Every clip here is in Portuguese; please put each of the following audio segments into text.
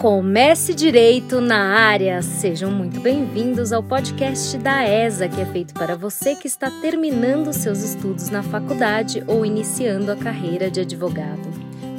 Comece Direito na área. Sejam muito bem-vindos ao podcast da ESA, que é feito para você que está terminando seus estudos na faculdade ou iniciando a carreira de advogado.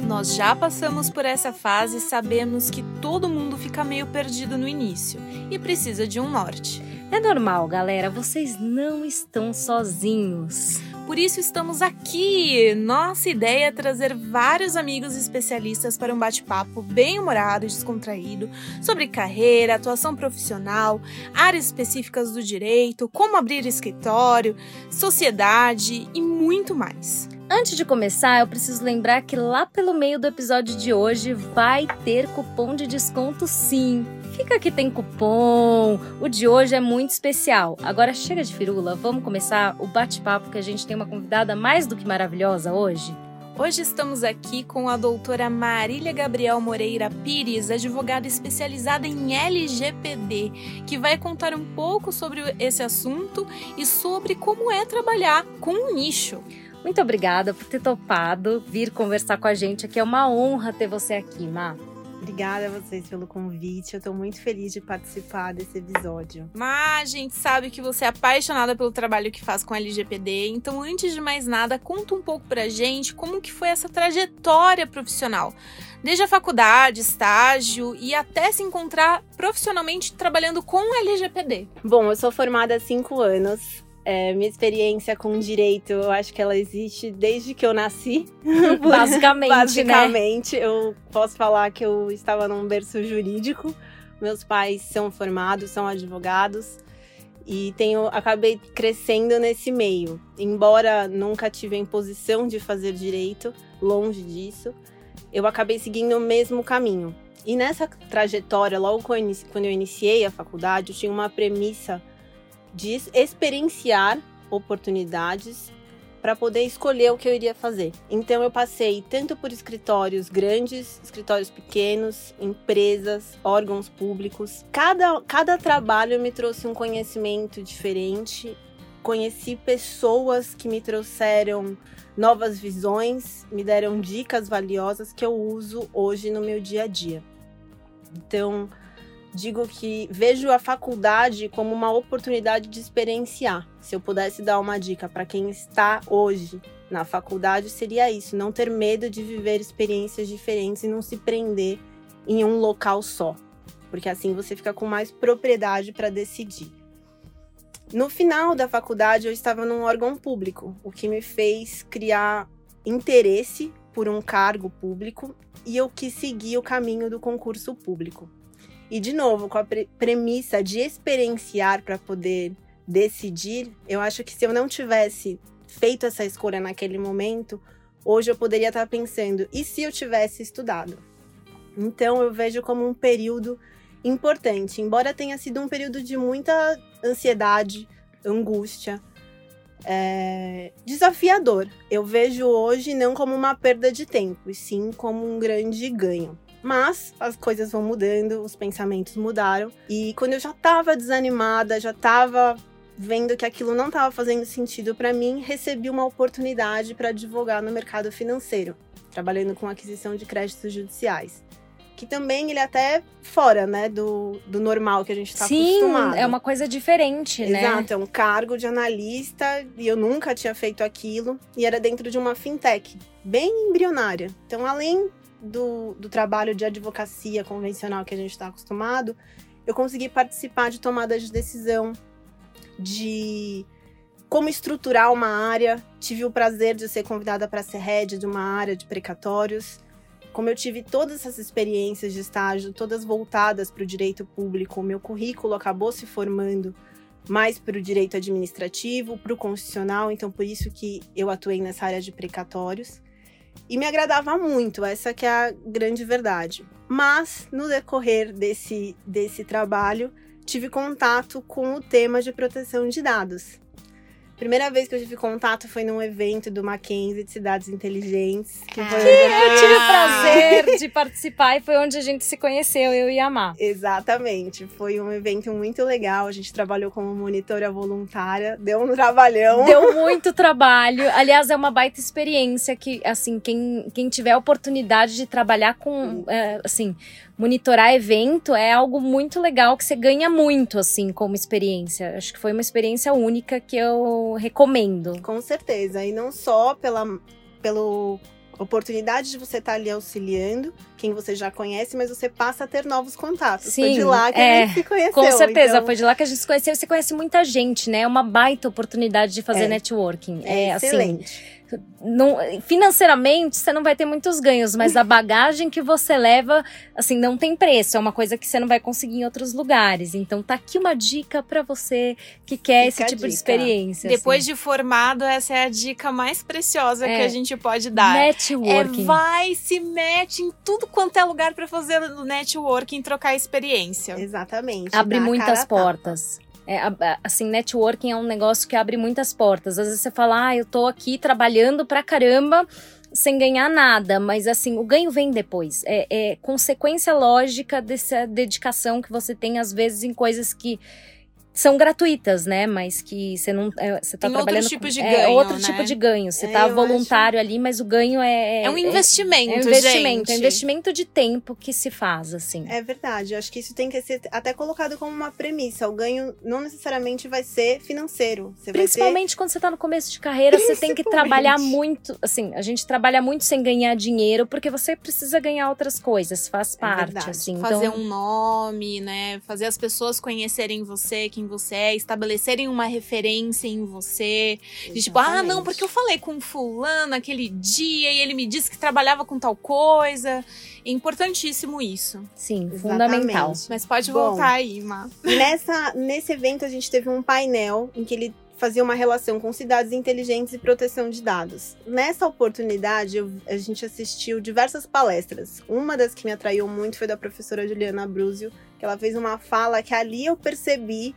Nós já passamos por essa fase e sabemos que todo mundo fica meio perdido no início e precisa de um norte. É normal, galera, vocês não estão sozinhos. Por isso estamos aqui. Nossa ideia é trazer vários amigos especialistas para um bate-papo bem humorado e descontraído sobre carreira, atuação profissional, áreas específicas do direito, como abrir escritório, sociedade e muito mais. Antes de começar, eu preciso lembrar que lá pelo meio do episódio de hoje vai ter cupom de desconto sim. Fica que tem cupom. O de hoje é muito especial. Agora chega de firula, vamos começar o bate-papo que a gente tem uma convidada mais do que maravilhosa hoje. Hoje estamos aqui com a doutora Marília Gabriel Moreira Pires, advogada especializada em LGPD, que vai contar um pouco sobre esse assunto e sobre como é trabalhar com um nicho. Muito obrigada por ter topado vir conversar com a gente aqui. É uma honra ter você aqui, Má. Obrigada a vocês pelo convite. Eu estou muito feliz de participar desse episódio. Mas a gente sabe que você é apaixonada pelo trabalho que faz com a LGPD, então antes de mais nada, conta um pouco pra gente como que foi essa trajetória profissional. Desde a faculdade, estágio e até se encontrar profissionalmente trabalhando com LGPD. Bom, eu sou formada há cinco anos. É, minha experiência com direito, eu acho que ela existe desde que eu nasci. Basicamente, Basicamente, né? eu posso falar que eu estava num berço jurídico. Meus pais são formados, são advogados e tenho acabei crescendo nesse meio. Embora nunca tive a imposição de fazer direito, longe disso, eu acabei seguindo o mesmo caminho. E nessa trajetória, logo quando eu iniciei a faculdade, eu tinha uma premissa de experienciar oportunidades para poder escolher o que eu iria fazer. Então eu passei tanto por escritórios grandes, escritórios pequenos, empresas, órgãos públicos. Cada, cada trabalho me trouxe um conhecimento diferente. Conheci pessoas que me trouxeram novas visões, me deram dicas valiosas que eu uso hoje no meu dia a dia. Então, digo que vejo a faculdade como uma oportunidade de experienciar. Se eu pudesse dar uma dica para quem está hoje na faculdade, seria isso: não ter medo de viver experiências diferentes e não se prender em um local só, porque assim você fica com mais propriedade para decidir. No final da faculdade, eu estava num órgão público, o que me fez criar interesse por um cargo público e eu quis seguir o caminho do concurso público. E, de novo, com a pre premissa de experienciar para poder decidir, eu acho que se eu não tivesse feito essa escolha naquele momento, hoje eu poderia estar pensando: e se eu tivesse estudado? Então, eu vejo como um período importante, embora tenha sido um período de muita ansiedade, angústia. É, desafiador. Eu vejo hoje não como uma perda de tempo, e sim como um grande ganho. Mas as coisas vão mudando, os pensamentos mudaram. E quando eu já tava desanimada, já tava vendo que aquilo não estava fazendo sentido para mim, recebi uma oportunidade para advogar no mercado financeiro, trabalhando com aquisição de créditos judiciais. Que também ele é até fora, né, do, do normal que a gente está acostumado. Sim, é uma coisa diferente, Exato, né? Exato, é um cargo de analista e eu nunca tinha feito aquilo. E era dentro de uma fintech, bem embrionária. Então, além do, do trabalho de advocacia convencional que a gente está acostumado, eu consegui participar de tomadas de decisão, de como estruturar uma área. Tive o prazer de ser convidada para ser head de uma área de precatórios. Como eu tive todas essas experiências de estágio, todas voltadas para o direito público, meu currículo acabou se formando mais para o direito administrativo, para o constitucional, então por isso que eu atuei nessa área de precatórios. E me agradava muito, essa que é a grande verdade. Mas, no decorrer desse, desse trabalho, tive contato com o tema de proteção de dados. Primeira vez que eu tive contato foi num evento do Mackenzie de Cidades Inteligentes. Que, foi que eu tive o prazer de participar e foi onde a gente se conheceu, eu e a Má. Exatamente. Foi um evento muito legal. A gente trabalhou como monitora voluntária. Deu um trabalhão. Deu muito trabalho. Aliás, é uma baita experiência que, assim, quem, quem tiver a oportunidade de trabalhar com, é, assim, monitorar evento é algo muito legal que você ganha muito, assim, como experiência. Acho que foi uma experiência única que eu recomendo. Com certeza. E não só pela, pelo oportunidade de você estar tá ali auxiliando quem você já conhece, mas você passa a ter novos contatos. Sim, foi de lá que é, a gente se conheceu. Com certeza, então... foi de lá que a gente se conheceu. Você conhece muita gente, né? É uma baita oportunidade de fazer É. networking. É, É, assim, excelente. Não, financeiramente você não vai ter muitos ganhos, mas a bagagem que você leva, assim, não tem preço. É uma coisa que você não vai conseguir em outros lugares. Então tá aqui uma dica pra você que quer Fica esse tipo de experiência. Depois assim. de formado, essa é a dica mais preciosa que É. a gente pode dar. networking. É, vai, se mete em tudo quanto é lugar pra fazer o networking, trocar experiência. Exatamente. abre muitas portas. É, assim, networking é um negócio que abre muitas portas. Às vezes você fala, ah, eu tô aqui trabalhando pra caramba sem ganhar nada, mas assim, o ganho vem depois. É, é consequência lógica dessa dedicação que você tem, às vezes, em coisas que são gratuitas, né? Mas que você não. é, você tá Tem outros trabalhando. tipos com, de é, ganho, outro né? tipo de ganho. Você É, tá voluntário ali, mas o ganho é. É um investimento, É um investimento, gente. é um investimento de tempo que se faz, assim. É verdade, eu acho que isso tem que ser até colocado como uma premissa. O ganho não necessariamente vai ser financeiro. Você vai Principalmente quando você tá no começo de carreira, você tem que trabalhar muito. Assim, a gente trabalha muito sem ganhar dinheiro, porque você precisa ganhar outras coisas, faz É parte, verdade. assim. Fazer então, um nome, né? Fazer as pessoas conhecerem você, quem você é, estabelecerem uma referência em você. De tipo, ah, não, porque eu falei com fulano aquele dia e ele me disse que trabalhava com tal coisa. É importantíssimo isso. sim, Exatamente. fundamental. Mas pode Bom. voltar aí, Má. Nessa, nesse evento a gente teve um painel em que ele fazia uma relação com cidades inteligentes e proteção de dados. Nessa oportunidade, eu- a gente assistiu diversas palestras. Uma das que me atraiu muito foi da professora Juliana Bruzio, que ela fez uma fala que ali eu percebi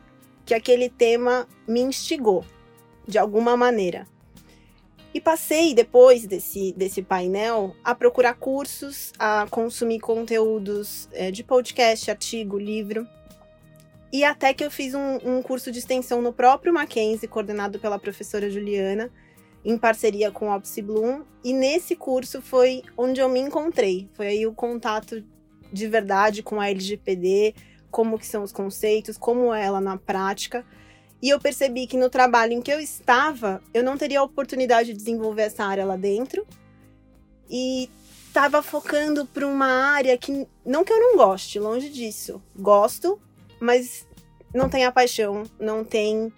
que aquele tema me instigou, de alguma maneira. E passei, depois desse, desse painel, a procurar cursos, a consumir conteúdos eh, de podcast, artigo, livro. E até que eu fiz um, um curso de extensão no próprio Mackenzie, coordenado pela professora Juliana, em parceria com o Opsi Bloom. E nesse curso foi onde eu me encontrei. Foi aí o contato de verdade com a LGPD, como que são os conceitos, como é ela na prática. E eu percebi que no trabalho em que eu estava, eu não teria a oportunidade de desenvolver essa área lá dentro. E estava focando para uma área que não que eu não goste, longe disso. Gosto, mas não tem a paixão, não tem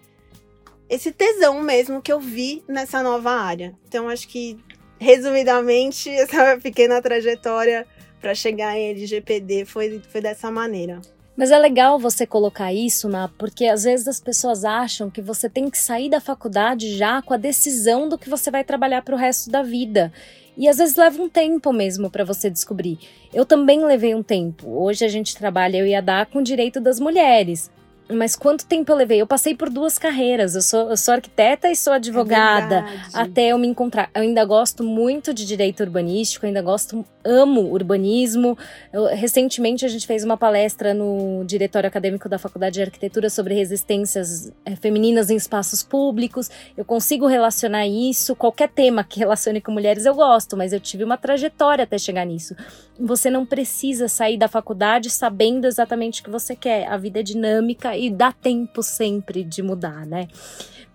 esse tesão mesmo que eu vi nessa nova área. Então acho que resumidamente essa pequena trajetória para chegar em LGPD foi, foi dessa maneira. Mas é legal você colocar isso, Má, porque às vezes as pessoas acham que você tem que sair da faculdade já com a decisão do que você vai trabalhar pro resto da vida. E às vezes leva um tempo mesmo para você descobrir. Eu também levei um tempo. Hoje a gente trabalha, eu e a com o direito das mulheres. Mas quanto tempo eu levei? Eu passei por duas carreiras. Eu sou, eu sou arquiteta e sou advogada. É até eu me encontrar. Eu ainda gosto muito de direito urbanístico, ainda gosto, amo urbanismo. Eu- recentemente a gente fez uma palestra no diretório acadêmico da Faculdade de Arquitetura sobre resistências eh, femininas em espaços públicos. Eu consigo relacionar isso, qualquer tema que relacione com mulheres eu gosto, mas eu tive uma trajetória até chegar nisso. Você não precisa sair da faculdade sabendo exatamente o que você quer. A vida é dinâmica e dá tempo sempre de mudar, né?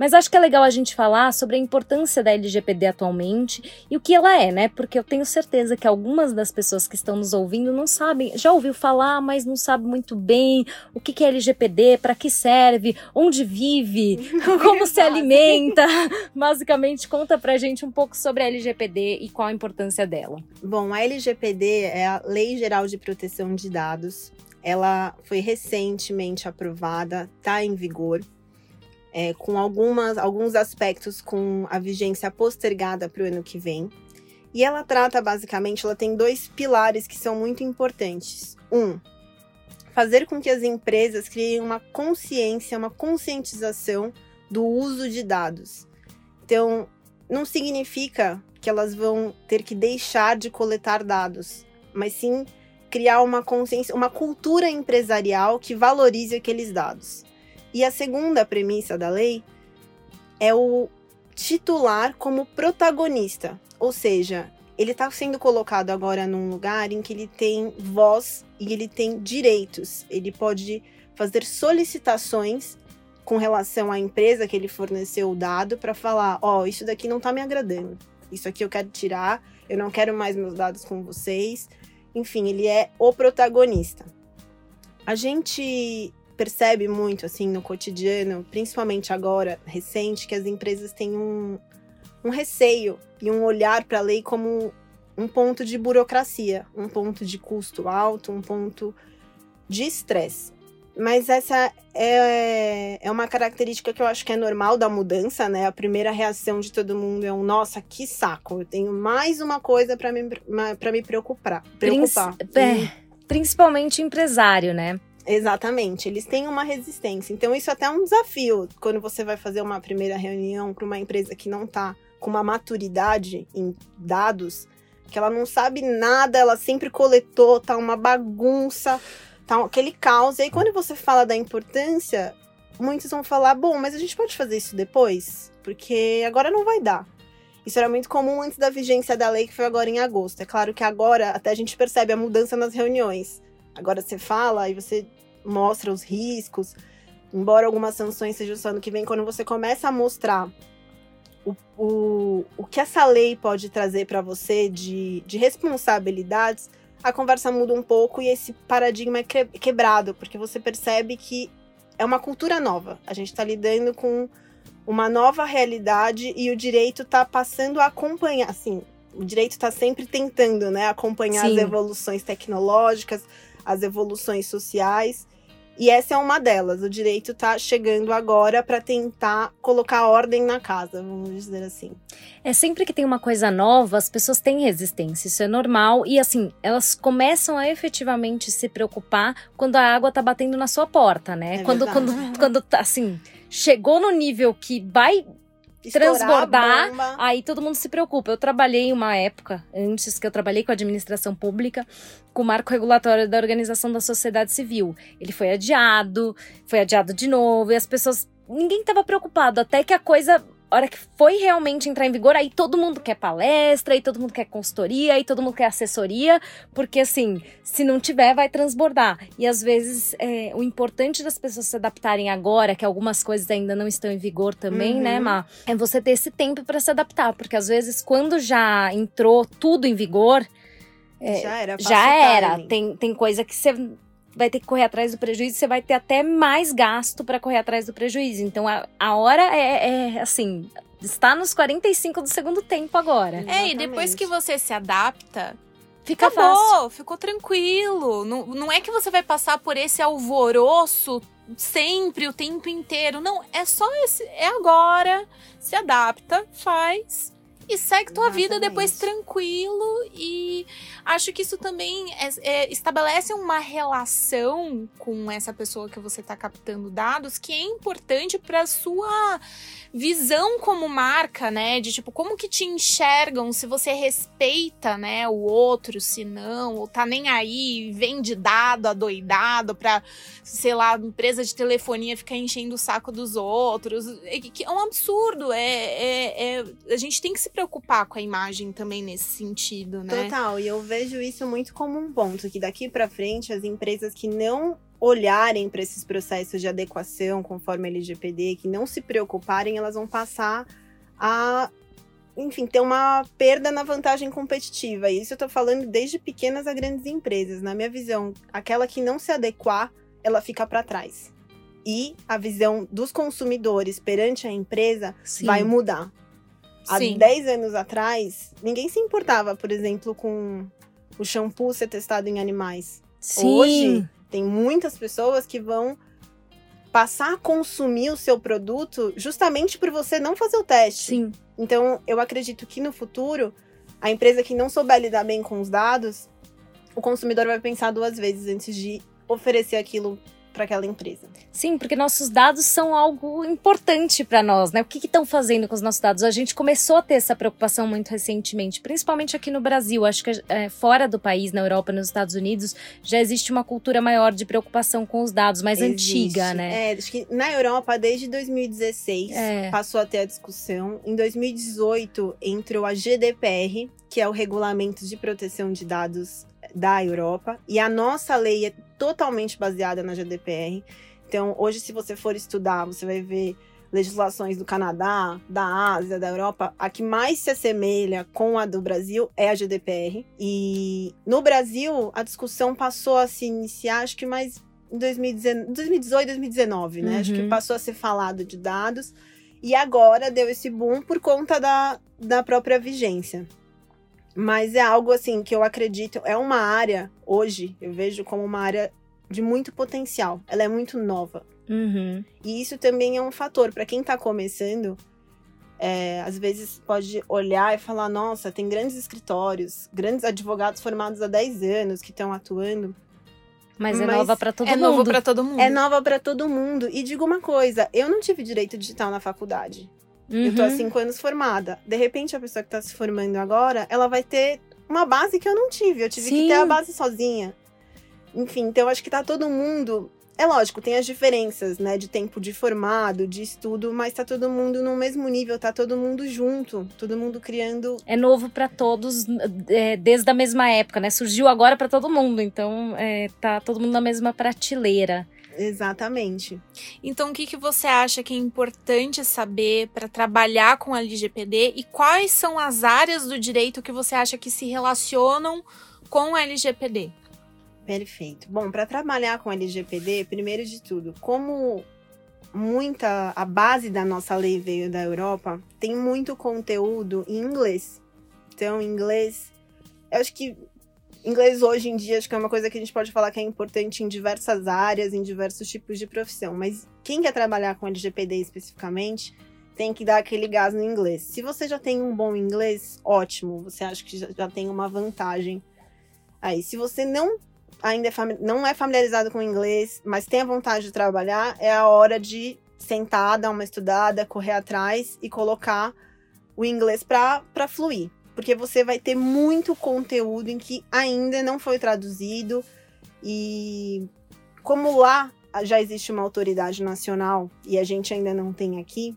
Mas acho que é legal a gente falar sobre a importância da LGPD atualmente e o que ela é, né? Porque eu tenho certeza que algumas das pessoas que estão nos ouvindo não sabem, já ouviu falar, mas não sabe muito bem o que é LGPD, para que serve, onde vive, como se alimenta. Basicamente, conta pra gente um pouco sobre a LGPD e qual a importância dela. Bom, a LGPD é a Lei Geral de Proteção de Dados. Ela foi recentemente aprovada, está em vigor, é, com algumas, alguns aspectos com a vigência postergada para o ano que vem. E ela trata basicamente, ela tem dois pilares que são muito importantes. Um, fazer com que as empresas criem uma consciência, uma conscientização do uso de dados. Então, não significa que elas vão ter que deixar de coletar dados, mas sim criar uma consciência, uma cultura empresarial que valorize aqueles dados. E a segunda premissa da lei é o titular como protagonista, ou seja, ele está sendo colocado agora num lugar em que ele tem voz e ele tem direitos. Ele pode fazer solicitações com relação à empresa que ele forneceu o dado para falar, ó, oh, isso daqui não está me agradando. Isso aqui eu quero tirar, eu não quero mais meus dados com vocês. Enfim, ele é o protagonista. A gente percebe muito assim no cotidiano, principalmente agora, recente, que as empresas têm um, um receio e um olhar para a lei como um ponto de burocracia, um ponto de custo alto, um ponto de estresse. Mas essa é, é uma característica que eu acho que é normal da mudança, né? A primeira reação de todo mundo é um nossa, que saco, eu tenho mais uma coisa para me, pra me preocupar. preocupar. É, principalmente empresário, né? Exatamente, eles têm uma resistência. Então, isso até é um desafio quando você vai fazer uma primeira reunião para uma empresa que não está com uma maturidade em dados, que ela não sabe nada, ela sempre coletou, tá uma bagunça, tá aquele caos. E aí, quando você fala da importância, muitos vão falar: bom, mas a gente pode fazer isso depois? Porque agora não vai dar. Isso era muito comum antes da vigência da lei, que foi agora em agosto. É claro que agora até a gente percebe a mudança nas reuniões. Agora você fala e você mostra os riscos. Embora algumas sanções sejam só ano que vem, quando você começa a mostrar o, o, o que essa lei pode trazer para você de, de responsabilidades, a conversa muda um pouco e esse paradigma é quebrado, porque você percebe que é uma cultura nova. A gente está lidando com uma nova realidade e o direito está passando a acompanhar, assim, o direito está sempre tentando, né, acompanhar Sim. as evoluções tecnológicas, as evoluções sociais. E essa é uma delas. O direito está chegando agora para tentar colocar ordem na casa, vamos dizer assim. É sempre que tem uma coisa nova, as pessoas têm resistência, isso é normal. E assim, elas começam a efetivamente se preocupar quando a água está batendo na sua porta, né? É quando, quando, quando, assim, chegou no nível que vai transbordar, aí todo mundo se preocupa. Eu trabalhei uma época, antes que eu trabalhei com administração pública, com o marco regulatório da Organização da Sociedade Civil. Ele foi adiado, foi adiado de novo, e as pessoas. Ninguém estava preocupado, até que a coisa hora que foi realmente entrar em vigor, aí todo mundo quer palestra, aí todo mundo quer consultoria, aí todo mundo quer assessoria, porque assim, se não tiver, vai transbordar. E às vezes é, o importante das pessoas se adaptarem agora, que algumas coisas ainda não estão em vigor também, né, uhum. né, Má? É você ter esse tempo para se adaptar, porque às vezes quando já entrou tudo em vigor. É, já era. Já era. Tem, tem coisa que você vai ter que correr atrás do prejuízo, você vai ter até mais gasto para correr atrás do prejuízo. Então a, a hora é, é assim, está nos 45 do segundo tempo agora. Exatamente. É, e depois que você se adapta, Fica Acabou, fácil. ficou tranquilo. Não, não é que você vai passar por esse alvoroço sempre, o tempo inteiro. Não, é só esse. É agora. Se adapta, faz e segue tua vida depois tranquilo. E acho que isso também é, é, estabelece uma relação com essa pessoa que você está captando dados que é importante para sua visão como marca, né? De tipo, como que te enxergam, se você respeita, né, o outro, se não, ou tá nem aí, vende dado adoidado pra, sei lá, empresa de telefonia ficar enchendo o saco dos outros. É, é um absurdo. É, é, é, a gente tem que se preocupar com a imagem também nesse sentido, né? Total, e eu vejo isso muito como um ponto, que daqui para frente as empresas que não olharem para esses processos de adequação conforme a LGPD, que não se preocuparem, elas vão passar a, enfim, ter uma perda na vantagem competitiva. E isso eu estou falando desde pequenas a grandes empresas. Na minha visão, aquela que não se adequar, ela fica para trás. E a visão dos consumidores perante a empresa Sim. vai mudar. Há Sim. 10 anos atrás, ninguém se importava, por exemplo, com o shampoo ser testado em animais. Sim. Hoje, tem muitas pessoas que vão passar a consumir o seu produto justamente por você não fazer o teste. Sim. Então, eu acredito que no futuro, a empresa que não souber lidar bem com os dados, o consumidor vai pensar duas vezes antes de oferecer aquilo para aquela empresa. Sim, porque nossos dados são algo importante para nós, né? O que estão fazendo com os nossos dados? A gente começou a ter essa preocupação muito recentemente, principalmente aqui no Brasil. Acho que é, fora do país, na Europa, nos Estados Unidos, já existe uma cultura maior de preocupação com os dados, mais existe. antiga, né? É, acho que na Europa, desde 2016, é. passou a ter a discussão. Em 2018, entrou a GDPR, que é o Regulamento de Proteção de Dados da Europa, e a nossa lei é totalmente baseada na GDPR. Então, hoje, se você for estudar, você vai ver legislações do Canadá, da Ásia, da Europa. A que mais se assemelha com a do Brasil é a GDPR. E no Brasil, a discussão passou a se iniciar, acho que mais em 2018, 2019, né? Uhum. Acho que uhum. passou a ser falado de dados. E agora deu esse boom por conta da, da própria vigência. Mas é algo assim que eu acredito, é uma área hoje, eu vejo como uma área de muito potencial. Ela é muito nova. Uhum. E isso também é um fator. para quem está começando, é, às vezes pode olhar e falar: nossa, tem grandes escritórios, grandes advogados formados há 10 anos que estão atuando. Mas é nova para todo é mundo. É nova para todo mundo. É nova para todo mundo. E digo uma coisa: eu não tive direito digital na faculdade. Uhum. Eu tô há uhum. cinco anos formada. De repente, a pessoa que tá se formando agora, ela vai ter uma base que eu não tive. Eu tive Sim. que ter a base sozinha. Enfim, então acho que tá todo mundo. É lógico, tem as diferenças, né, de tempo de formado, de estudo, mas tá todo mundo no mesmo nível, tá todo mundo junto, todo mundo criando. É novo para todos, é, desde a mesma época, né? Surgiu agora para todo mundo, então é, tá todo mundo na mesma prateleira. Exatamente. Então, o que, que você acha que é importante saber para trabalhar com a LGPD e quais são as áreas do direito que você acha que se relacionam com a LGPD? Perfeito. Bom, para trabalhar com a LGPD, primeiro de tudo, como muita a base da nossa lei veio da Europa, tem muito conteúdo em inglês. Então, em inglês, eu acho que Inglês hoje em dia acho que é uma coisa que a gente pode falar que é importante em diversas áreas, em diversos tipos de profissão. Mas quem quer trabalhar com LGPD especificamente tem que dar aquele gás no inglês. Se você já tem um bom inglês, ótimo. Você acha que já tem uma vantagem. Aí, se você não ainda é não é familiarizado com inglês, mas tem a vontade de trabalhar, é a hora de sentar, dar uma estudada, correr atrás e colocar o inglês para fluir porque você vai ter muito conteúdo em que ainda não foi traduzido e como lá já existe uma autoridade nacional e a gente ainda não tem aqui,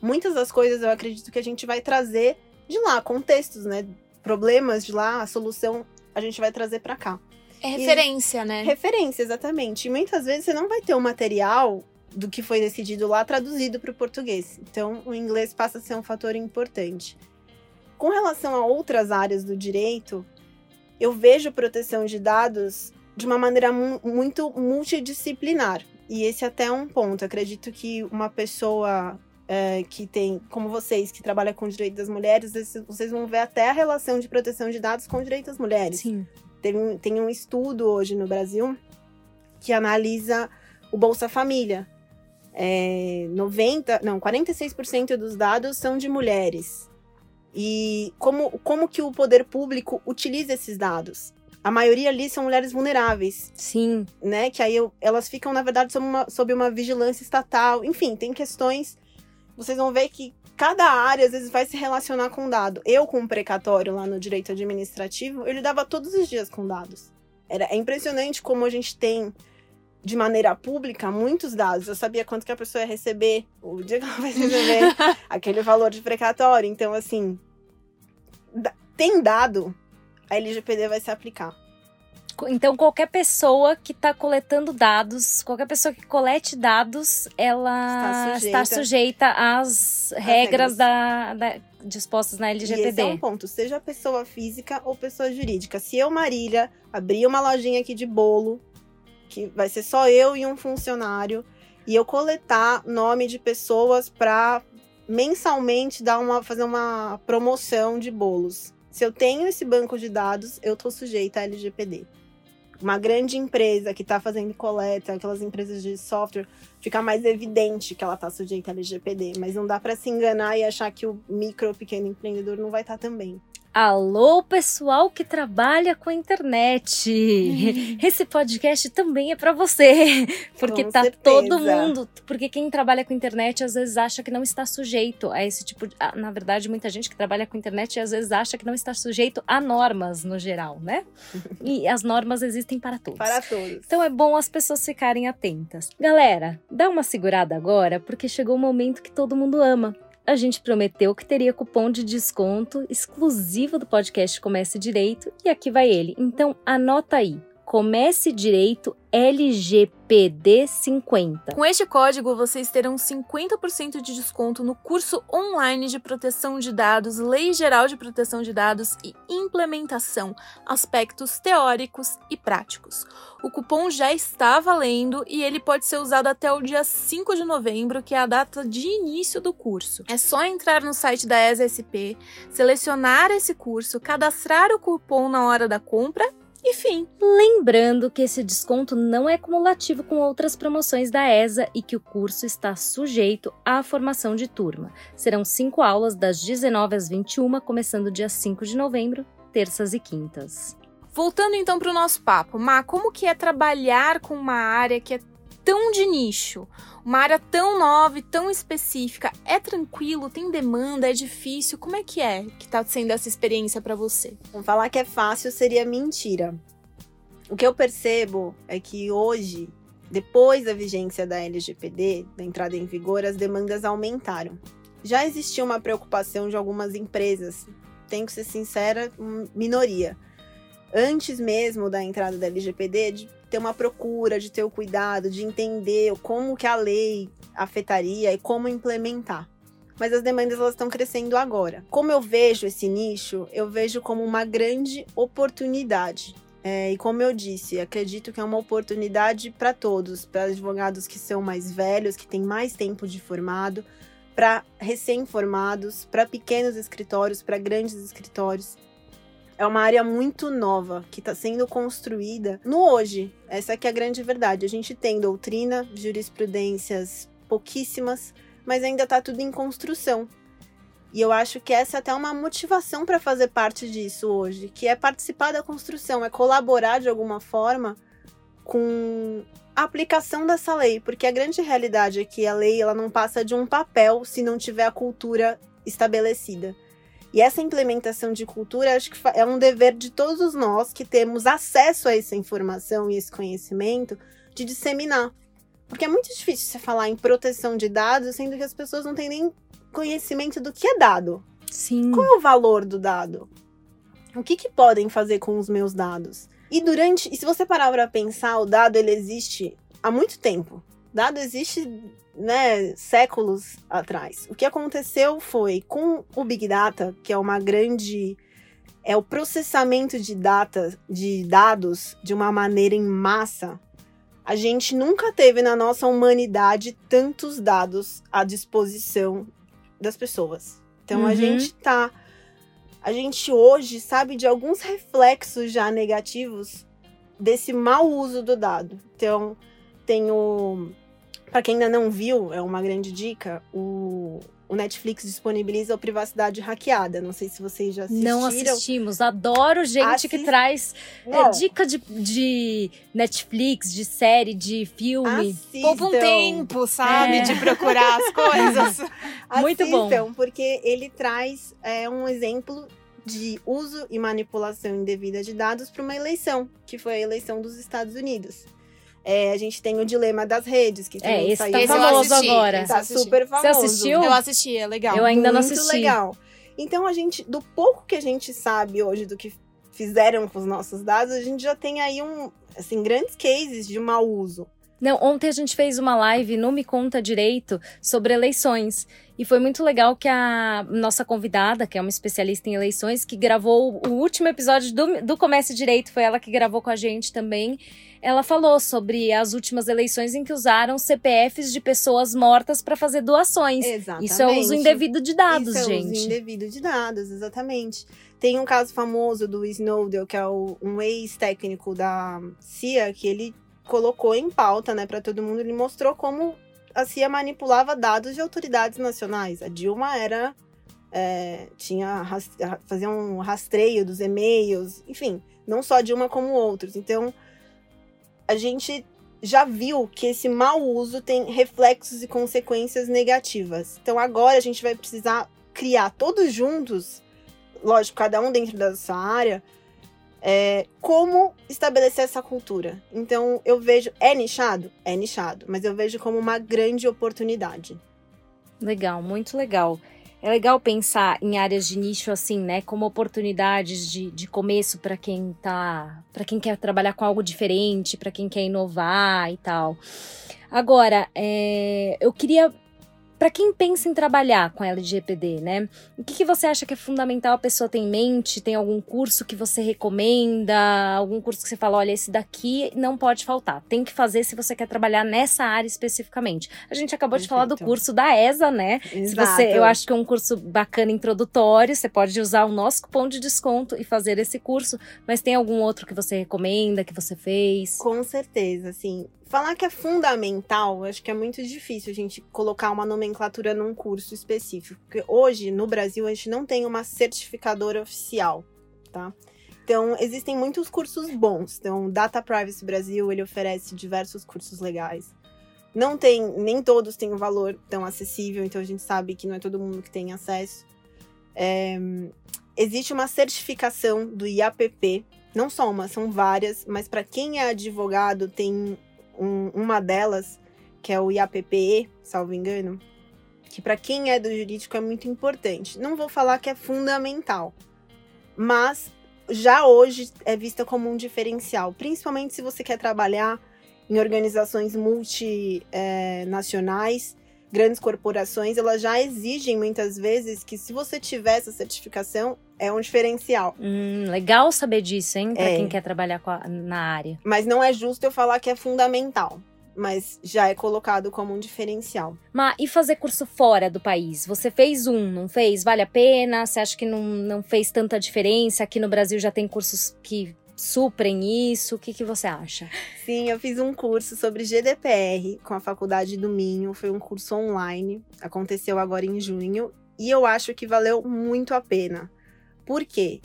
muitas das coisas eu acredito que a gente vai trazer de lá, contextos, né? Problemas de lá, a solução a gente vai trazer para cá. É referência, e, né? Referência, exatamente. E muitas vezes você não vai ter o material do que foi decidido lá traduzido para o português. Então, o inglês passa a ser um fator importante. Com relação a outras áreas do direito, eu vejo proteção de dados de uma maneira mu muito multidisciplinar. E esse até é um ponto. acredito que uma pessoa é, que tem, como vocês, que trabalha com o direito das mulheres, vocês vão ver até a relação de proteção de dados com o direito das mulheres. Sim. Tem, tem um estudo hoje no Brasil que analisa o Bolsa Família. É, 90, não, 46% dos dados são de mulheres. E como, como que o poder público utiliza esses dados? A maioria ali são mulheres vulneráveis. Sim. Né? Que aí eu, elas ficam, na verdade, sob uma, sob uma vigilância estatal. Enfim, tem questões. Vocês vão ver que cada área, às vezes, vai se relacionar com dado. Eu, com o precatório lá no direito administrativo, eu lidava todos os dias com dados. Era, é impressionante como a gente tem, de maneira pública, muitos dados. Eu sabia quanto que a pessoa ia receber, o dia que ela vai receber aquele valor de precatório. Então, assim, tem dado, a LGPD vai se aplicar. Então, qualquer pessoa que está coletando dados, qualquer pessoa que colete dados, ela está sujeita, está sujeita às regras, regras. Da, da, dispostas na LGPD. E esse é um ponto, seja pessoa física ou pessoa jurídica. Se eu, Marília, abrir uma lojinha aqui de bolo, que vai ser só eu e um funcionário, e eu coletar nome de pessoas para mensalmente dar uma, fazer uma promoção de bolos. Se eu tenho esse banco de dados, eu estou sujeita a LGPD. Uma grande empresa que está fazendo coleta, aquelas empresas de software, fica mais evidente que ela está sujeita a LGPD. Mas não dá para se enganar e achar que o micro pequeno empreendedor não vai estar tá também. Alô, pessoal que trabalha com a internet. Esse podcast também é para você, porque Com tá certeza. todo mundo, porque quem trabalha com internet às vezes acha que não está sujeito a esse tipo de, na verdade, muita gente que trabalha com internet às vezes acha que não está sujeito a normas no geral, né? E as normas existem para todos. Para todos. Então é bom as pessoas ficarem atentas. Galera, dá uma segurada agora, porque chegou o momento que todo mundo ama. A gente prometeu que teria cupom de desconto exclusivo do podcast Comece Direito e aqui vai ele. Então anota aí. Comece Direito LGPD 50. Com este código, vocês terão 50% de desconto no curso online de proteção de dados, Lei Geral de Proteção de Dados e Implementação, aspectos teóricos e práticos. O cupom já está valendo e ele pode ser usado até o dia 5 de novembro, que é a data de início do curso. É só entrar no site da ESASP, selecionar esse curso, cadastrar o cupom na hora da compra e fim. Lembrando que esse desconto não é cumulativo com outras promoções da ESA e que o curso está sujeito à formação de turma. Serão cinco aulas das 19 às 21, começando dia 5 de novembro, terças e quintas. Voltando então para o nosso papo, Má, como que é trabalhar com uma área que é tão de nicho, uma área tão nova e tão específica? É tranquilo? Tem demanda? É difícil? Como é que é que tá sendo essa experiência para você? Vamos falar que é fácil seria mentira. O que eu percebo é que hoje, depois da vigência da LGPD, da entrada em vigor, as demandas aumentaram. Já existia uma preocupação de algumas empresas, tenho que ser sincera, minoria. Antes mesmo da entrada da LGPD, de ter uma procura, de ter o cuidado, de entender como que a lei afetaria e como implementar. Mas as demandas elas estão crescendo agora. Como eu vejo esse nicho, eu vejo como uma grande oportunidade. É, e como eu disse, acredito que é uma oportunidade para todos, para advogados que são mais velhos, que têm mais tempo de formado, para recém-formados, para pequenos escritórios, para grandes escritórios. É uma área muito nova que está sendo construída no hoje. Essa que é a grande verdade. A gente tem doutrina, jurisprudências pouquíssimas, mas ainda está tudo em construção. E eu acho que essa é até uma motivação para fazer parte disso hoje, que é participar da construção, é colaborar de alguma forma com a aplicação dessa lei, porque a grande realidade é que a lei ela não passa de um papel se não tiver a cultura estabelecida. E essa implementação de cultura acho que é um dever de todos nós que temos acesso a essa informação e esse conhecimento de disseminar. Porque é muito difícil você falar em proteção de dados, sendo que as pessoas não têm nem conhecimento do que é dado. Sim. Qual é o valor do dado? O que, que podem fazer com os meus dados? E durante, e se você parar para pensar, o dado ele existe há muito tempo. Dado existe, né, séculos atrás. O que aconteceu foi com o Big Data, que é uma grande é o processamento de data, de dados de uma maneira em massa. A gente nunca teve na nossa humanidade tantos dados à disposição das pessoas. Então a Uhum. gente tá. A gente hoje sabe de alguns reflexos já negativos desse mau uso do dado. Então, tem o. Para quem ainda não viu, é uma grande dica, o, o Netflix disponibiliza o Privacidade Hackeada. Não sei se vocês já assistiram. Não assistimos. Adoro gente que Assist- traz é, dica de, de Netflix, de série, de filme. assistam. Poupa um tempo, sabe? É. De procurar as coisas. Muito bom. Assistam, porque ele traz é, um exemplo de uso e manipulação indevida de dados para uma eleição, que foi a eleição dos Estados Unidos. É, a gente tem o dilema das redes, que também É, esse saiu tá Esse eu famoso assisti, agora. Tá super famoso. assistiu? Eu assisti, é legal. Eu ainda não Muito assisti. legal. Então a gente, do pouco que a gente sabe hoje do que fizeram com os nossos dados, a gente já tem aí um, assim, grandes cases de mau uso. Não, ontem a gente fez uma live no Me Conta Direito sobre eleições. E foi muito legal que a nossa convidada, que é uma especialista em eleições, que gravou o último episódio do, do Comece Direito, foi ela que gravou com a gente também. Ela falou sobre as últimas eleições em que usaram CPFs de pessoas mortas para fazer doações. Exatamente. Isso é uso indevido de dados, Isso é gente. uso indevido de dados, exatamente. Tem um caso famoso do Snowden, que é um ex-técnico da CIA, que ele colocou em pauta, né, para todo mundo. Ele mostrou como a CIA manipulava dados de autoridades nacionais. A Dilma era é, tinha fazia um rastreio dos e-mails, enfim, não só de uma como outros. Então, a gente já viu que esse mau uso tem reflexos e consequências negativas. Então, agora a gente vai precisar criar todos juntos, lógico, cada um dentro da sua área, é, como estabelecer essa cultura. Então, eu vejo. É nichado? É nichado, mas eu vejo como uma grande oportunidade. Legal, muito legal. É legal pensar em áreas de nicho assim, né? Como oportunidades de, de começo para quem tá. para quem quer trabalhar com algo diferente, para quem quer inovar e tal. Agora, é, eu queria para quem pensa em trabalhar com LGPD, né? O que, que, você acha que é fundamental a pessoa ter em mente? Tem algum curso que você recomenda? Algum curso que você fala, olha, esse daqui não pode faltar. Tem que fazer se você quer trabalhar nessa área especificamente. A gente acabou Perfeito. de falar do curso da ESA, né? Exato. Se você, eu acho que é um curso bacana introdutório. Você pode usar o nosso cupom de desconto e fazer esse curso. Mas tem algum outro que você recomenda, que você fez? Com certeza, assim falar que é fundamental, acho que é muito difícil a gente colocar uma nomenclatura num curso específico. Porque hoje, no Brasil, a gente não tem uma certificadora oficial, tá? Então, existem muitos cursos bons. Então, Data Privacy Brasil, ele oferece diversos cursos legais. Não tem, nem todos têm um valor tão acessível, então a gente sabe que não é todo mundo que tem acesso. É, existe uma certificação do IAPP, não só uma, são várias, mas para quem é advogado tem um, uma delas, que é o IAPPE, salvo engano, que para quem é do jurídico é muito importante. Não vou falar que é fundamental, mas já hoje é vista como um diferencial, principalmente se você quer trabalhar em organizações multinacionais, grandes corporações, elas já exigem muitas vezes que se você tiver essa certificação, é um diferencial. Hum, legal saber disso, hein? Pra é. quem quer trabalhar a, na área. Mas não é justo eu falar que é fundamental. Mas já é colocado como um diferencial. Mas e fazer curso fora do país? Você fez um, não fez? Vale a pena? Você acha que não, não fez tanta diferença? Aqui no Brasil já tem cursos que suprem isso? O que, que você acha? Sim, eu fiz um curso sobre GDPR com a Faculdade do Minho. Foi um curso online. Aconteceu agora em junho. E eu acho que valeu muito a pena. Por quê?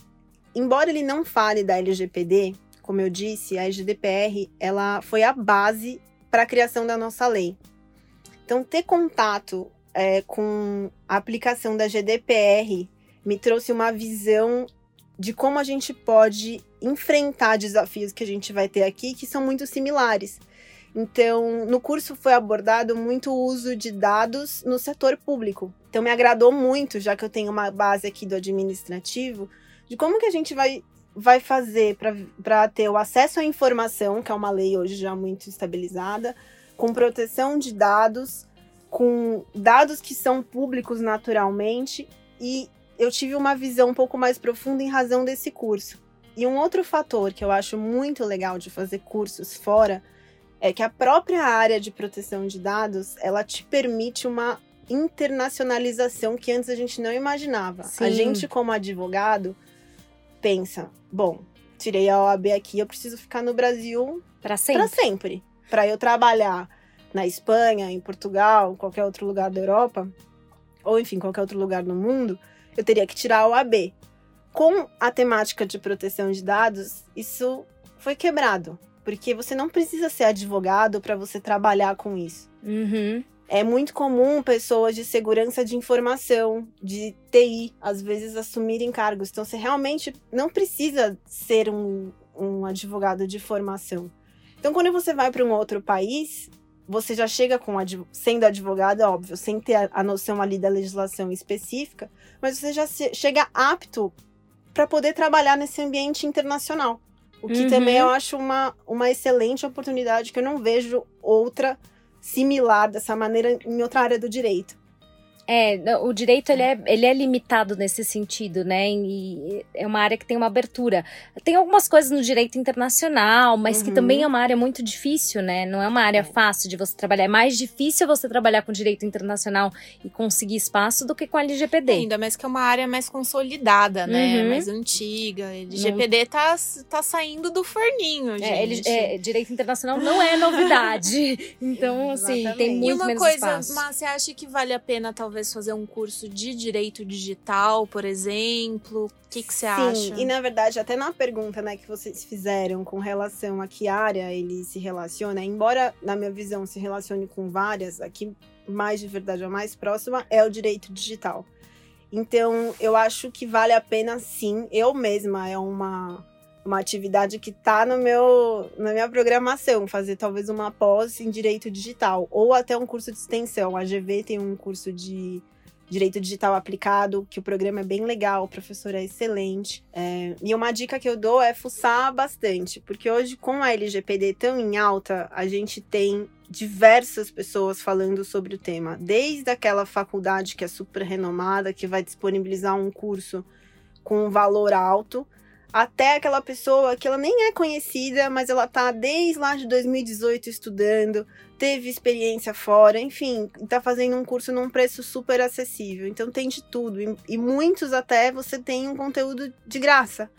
Embora ele não fale da LGPD, como eu disse, a GDPR ela foi a base para a criação da nossa lei. Então, ter contato é, com a aplicação da GDPR me trouxe uma visão de como a gente pode enfrentar desafios que a gente vai ter aqui, que são muito similares. Então, no curso foi abordado muito o uso de dados no setor público. Então, me agradou muito, já que eu tenho uma base aqui do administrativo, de como que a gente vai, vai fazer para ter o acesso à informação, que é uma lei hoje já muito estabilizada, com proteção de dados, com dados que são públicos naturalmente, e eu tive uma visão um pouco mais profunda em razão desse curso. E um outro fator que eu acho muito legal de fazer cursos fora é que a própria área de proteção de dados, ela te permite uma internacionalização que antes a gente não imaginava. Sim. A gente como advogado pensa, bom, tirei a OAB aqui, eu preciso ficar no Brasil para sempre. Para sempre. Para eu trabalhar na Espanha, em Portugal, qualquer outro lugar da Europa, ou enfim, qualquer outro lugar no mundo, eu teria que tirar a OAB. Com a temática de proteção de dados, isso foi quebrado porque você não precisa ser advogado para você trabalhar com isso. Uhum. É muito comum pessoas de segurança de informação, de TI, às vezes assumirem cargos. Então, você realmente não precisa ser um, um advogado de formação. Então, quando você vai para um outro país, você já chega com sendo advogado, óbvio, sem ter a, noção ali da legislação específica, mas você já chega apto para poder trabalhar nesse ambiente internacional. O que uhum. também eu acho uma, uma excelente oportunidade que eu não vejo outra similar dessa maneira em outra área do direito. É, o direito ele é, ele é limitado nesse sentido, né? E é uma área que tem uma abertura. Tem algumas coisas no direito internacional, mas uhum. que também é uma área muito difícil, né? Não é uma área é. fácil de você trabalhar. É mais difícil você trabalhar com direito internacional e conseguir espaço do que com a LGPD. Ainda mais que é uma área mais consolidada, né? Uhum. Mais antiga. A LGPD tá, tá saindo do forninho, gente. É, ele, é, direito internacional não é novidade. então, assim, tem muito menos espaço. E uma coisa, mas você acha que vale a pena, talvez, talvez fazer um curso de direito digital, por exemplo? O que, que você acha? Sim, e na verdade, até na pergunta né, que vocês fizeram com relação a que área ele se relaciona, embora na minha visão se relacione com várias, aqui mais de verdade a mais próxima é o direito digital. Então, eu acho que vale a pena sim. Eu mesma é uma uma atividade que está no meu na minha programação, fazer talvez uma pós em direito digital ou até um curso de extensão. A GV tem um curso de direito digital aplicado, que o programa é bem legal, o professor é excelente. É, e uma dica que eu dou é fuçar bastante, porque hoje com a LGPD tão em alta, a gente tem diversas pessoas falando sobre o tema, desde aquela faculdade que é super renomada, que vai disponibilizar um curso com um valor alto, até aquela pessoa que ela nem é conhecida, mas ela tá desde lá de 2018 estudando, teve experiência fora, enfim, tá fazendo um curso num preço super acessível. Então tem de tudo. E, e muitos até você tem um conteúdo de graça.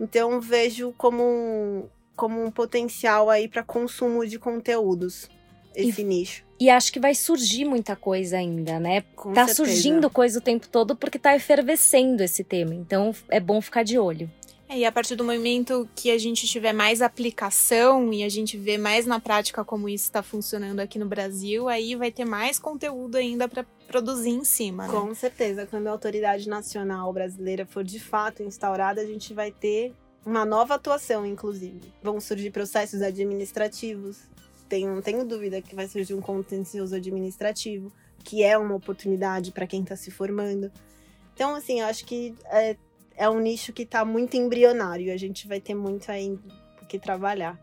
Então vejo como um, como um potencial aí para consumo de conteúdos esse e, nicho. E acho que vai surgir muita coisa ainda, né? Com tá certeza. surgindo coisa o tempo todo porque tá efervescendo esse tema. Então é bom ficar de olho. É, e a partir do momento que a gente tiver mais aplicação e a gente vê mais na prática como isso está funcionando aqui no Brasil, aí vai ter mais conteúdo ainda para produzir em cima. Né? Com certeza, quando a autoridade nacional brasileira for de fato instaurada, a gente vai ter uma nova atuação, inclusive. Vão surgir processos administrativos. Tenho, não tenho dúvida que vai surgir um contencioso administrativo, que é uma oportunidade para quem está se formando. Então, assim, eu acho que é, é um nicho que está muito embrionário. A gente vai ter muito aí o que trabalhar.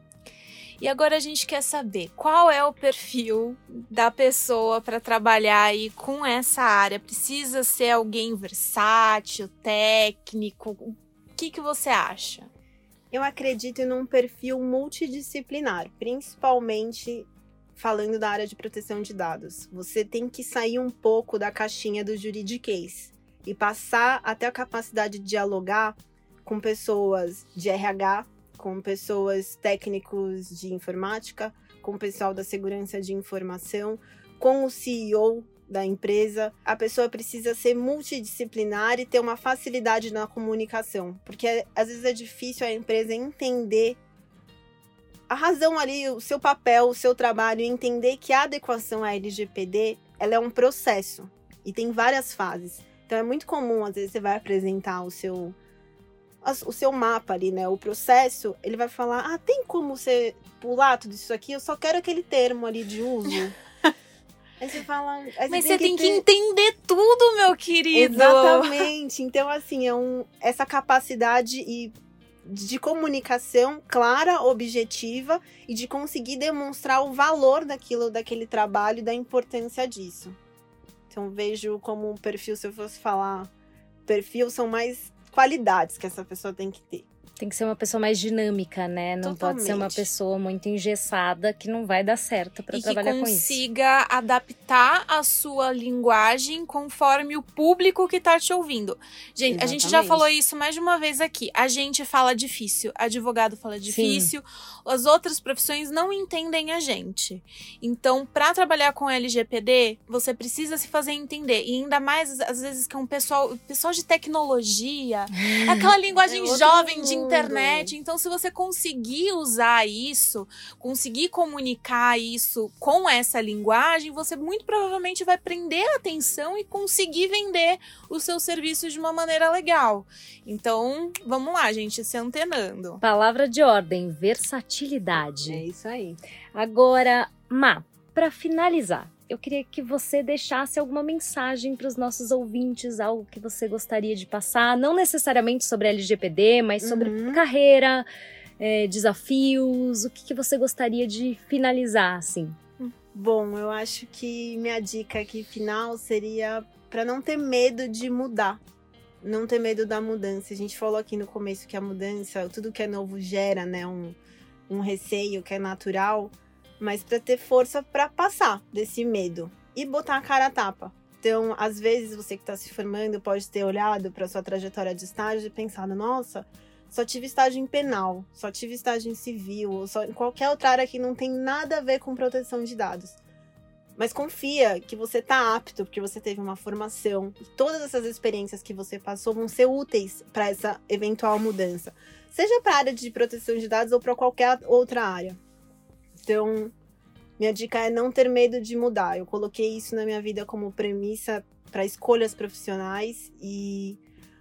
E agora a gente quer saber qual é o perfil da pessoa para trabalhar aí com essa área. Precisa ser alguém versátil, técnico? O que, que você acha? Eu acredito num perfil multidisciplinar, principalmente falando da área de proteção de dados. Você tem que sair um pouco da caixinha do juridiquês e passar até a capacidade de dialogar com pessoas de RH, com pessoas técnicos de informática, com o pessoal da segurança de informação, com o CEO da empresa. A pessoa precisa ser multidisciplinar e ter uma facilidade na comunicação, porque às vezes é difícil a empresa entender a razão ali, o seu papel, o seu trabalho, entender que a adequação à LGPD ela é um processo e tem várias fases. Então é muito comum, às vezes, você vai apresentar o seu o seu mapa ali, né? O processo, ele vai falar: ah, tem como você pular tudo isso aqui? Eu só quero aquele termo ali de uso. aí você fala. Aí Mas você tem ter... que entender tudo, meu querido. Exatamente. Então, assim, é um, essa capacidade e de comunicação clara, objetiva e de conseguir demonstrar o valor daquilo, daquele trabalho e da importância disso. Então vejo como um perfil, se eu fosse falar perfil, são mais qualidades que essa pessoa tem que ter. Tem que ser uma pessoa mais dinâmica, né? Não pode ser uma Totalmente. pessoa muito engessada que não vai dar certo para trabalhar com isso. consiga adaptar a sua linguagem conforme o público que tá te ouvindo. Gente, a gente já Exatamente. falou isso mais de uma vez aqui. A gente fala difícil, advogado fala difícil, as outras profissões não entendem a gente. Então, para trabalhar com LGPD, você precisa se fazer entender. E ainda mais, às vezes, que é um pessoal, pessoal de tecnologia, aquela linguagem É jovem de mundo. Internet. Então, se você conseguir usar isso, conseguir comunicar isso com essa linguagem, você muito provavelmente vai prender a atenção e conseguir vender os seus serviços de uma maneira legal. Então, vamos lá, gente, se antenando. Palavra de ordem, versatilidade. É isso aí. Agora, Má, para finalizar, eu queria que você deixasse alguma mensagem para os nossos ouvintes, algo que você gostaria de passar, não necessariamente sobre LGPD, mas sobre Uhum. carreira, é, desafios, o que, que você gostaria de finalizar, assim? Bom, eu acho que minha dica aqui final seria para não ter medo de mudar. Não ter medo da mudança. A gente falou aqui no começo que a mudança, tudo que é novo gera, né, um, um receio que é natural, mas para ter força para passar desse medo e botar a cara a tapa. Então, às vezes você que está se formando pode ter olhado para sua trajetória de estágio e pensado, nossa, só tive estágio em penal, só tive estágio em civil, ou só em qualquer outra área que não tem nada a ver com proteção de dados. Mas confia que você tá apto, porque você teve uma formação. E todas essas experiências que você passou vão ser úteis para essa eventual mudança. Seja para a área de proteção de dados ou para qualquer outra área. Então, minha dica é não ter medo de mudar. Eu coloquei isso na minha vida como premissa para escolhas profissionais e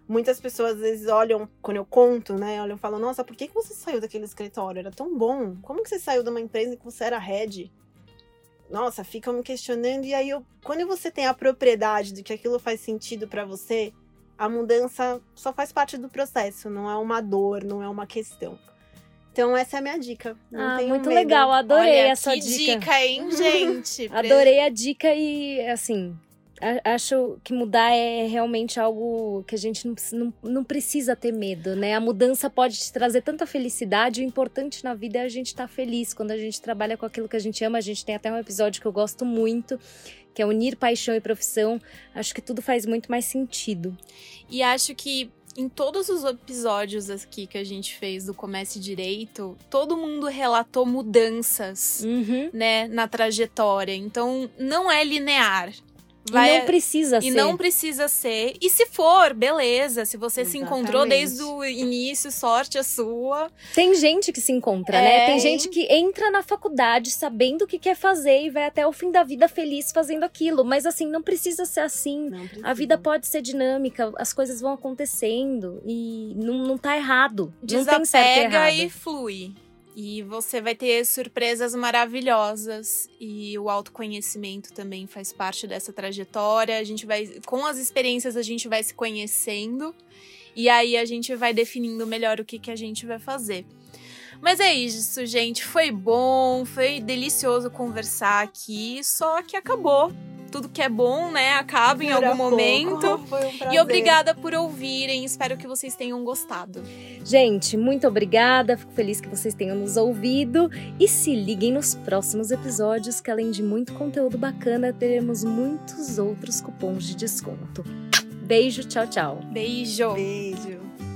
muitas pessoas às vezes olham, quando eu conto, né? Olham e falam: Nossa, por que, você saiu daquele escritório? Era tão bom. Como que você saiu de uma empresa que você era head? nossa, ficam me questionando. E aí, eu, quando você tem a propriedade de que aquilo faz sentido para você, a mudança só faz parte do processo, não é uma dor, não é uma questão. Então, essa é a minha dica. Não ah, muito medo. legal, adorei Olha, essa que dica. dica, hein, gente? Adorei a dica e, assim, acho que mudar é realmente algo que a gente não, não, não precisa ter medo, né? A mudança pode te trazer tanta felicidade. O importante na vida é a gente estar feliz. Quando a gente trabalha com aquilo que a gente ama, a gente tem até um episódio que eu gosto muito, que é unir paixão e profissão. Acho que tudo faz muito mais sentido. E acho que em todos os episódios aqui que a gente fez do Comece Direito, todo mundo relatou mudanças, Uhum. né, na trajetória. Então, não é linear. E Vai- não precisa E ser. não precisa ser. E se for, beleza. Se você se encontrou Exatamente. desde o início, sorte a sua. Tem gente que se encontra, É, né? Tem hein? gente que entra na faculdade sabendo o que quer fazer e vai até o fim da vida feliz fazendo aquilo. Mas assim, não precisa ser assim. Precisa. A vida pode ser dinâmica, as coisas vão acontecendo e não, não tá errado. não tem certo e Desapega errado. e flui. E você vai ter surpresas maravilhosas. E o autoconhecimento também faz parte dessa trajetória. A gente vai. Com as experiências, a gente vai se conhecendo. E aí a gente vai definindo melhor o que, que a gente vai fazer. Mas é isso, gente. Foi bom, foi delicioso conversar aqui. Só que acabou. Tudo que é bom, né? Acaba em algum pouco. momento. Foi um E obrigada por ouvirem. Espero que vocês tenham gostado. Gente, muito obrigada. Fico feliz que vocês tenham nos ouvido. E se liguem nos próximos episódios, que além de muito conteúdo bacana, teremos muitos outros cupons de desconto. Beijo, tchau, tchau. Beijo! Beijo.